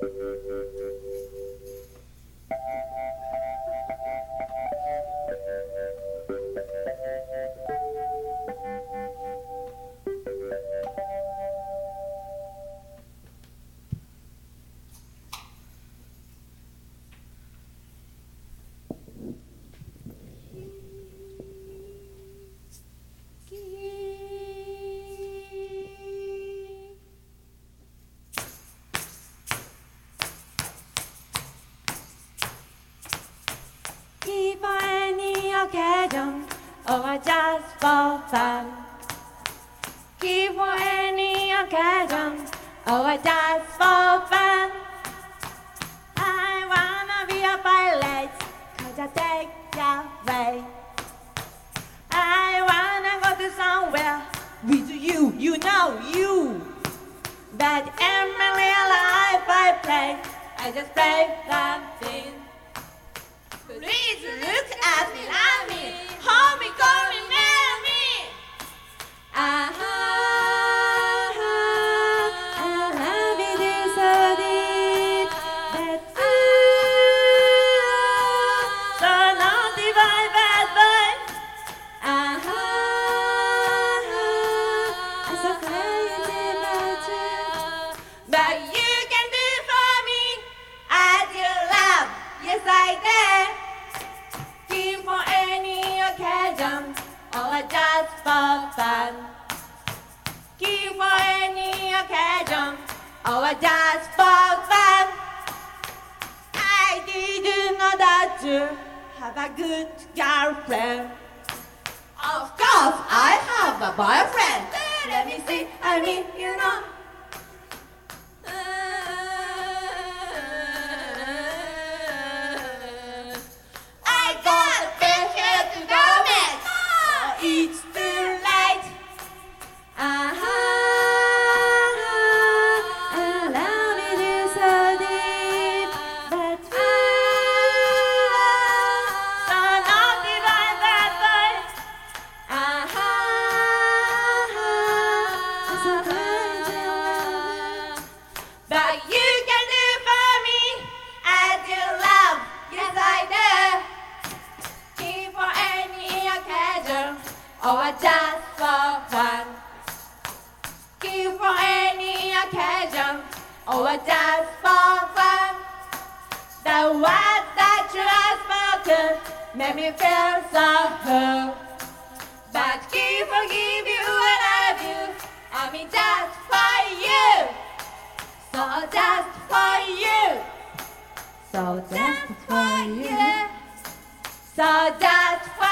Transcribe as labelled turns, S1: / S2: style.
S1: Mm-hmm. For fun. Keep for any occasion, or just for fun. I wanna be a pilot, cause I take your way. I wanna go to somewhere with you, you know you. But real life I play, I just play something. I for any occasion or just for fun. For any occasion or just for. I didn't know that you have a good girlfriend. Of course, I have a boyfriend. Let me see, I mean, you or just for fun. Keep for any occasion or just for fun. The words that you have spoken make me feel so hurt. But keep forgive you and love you. I mean just for you. So just for you. So just for you. So just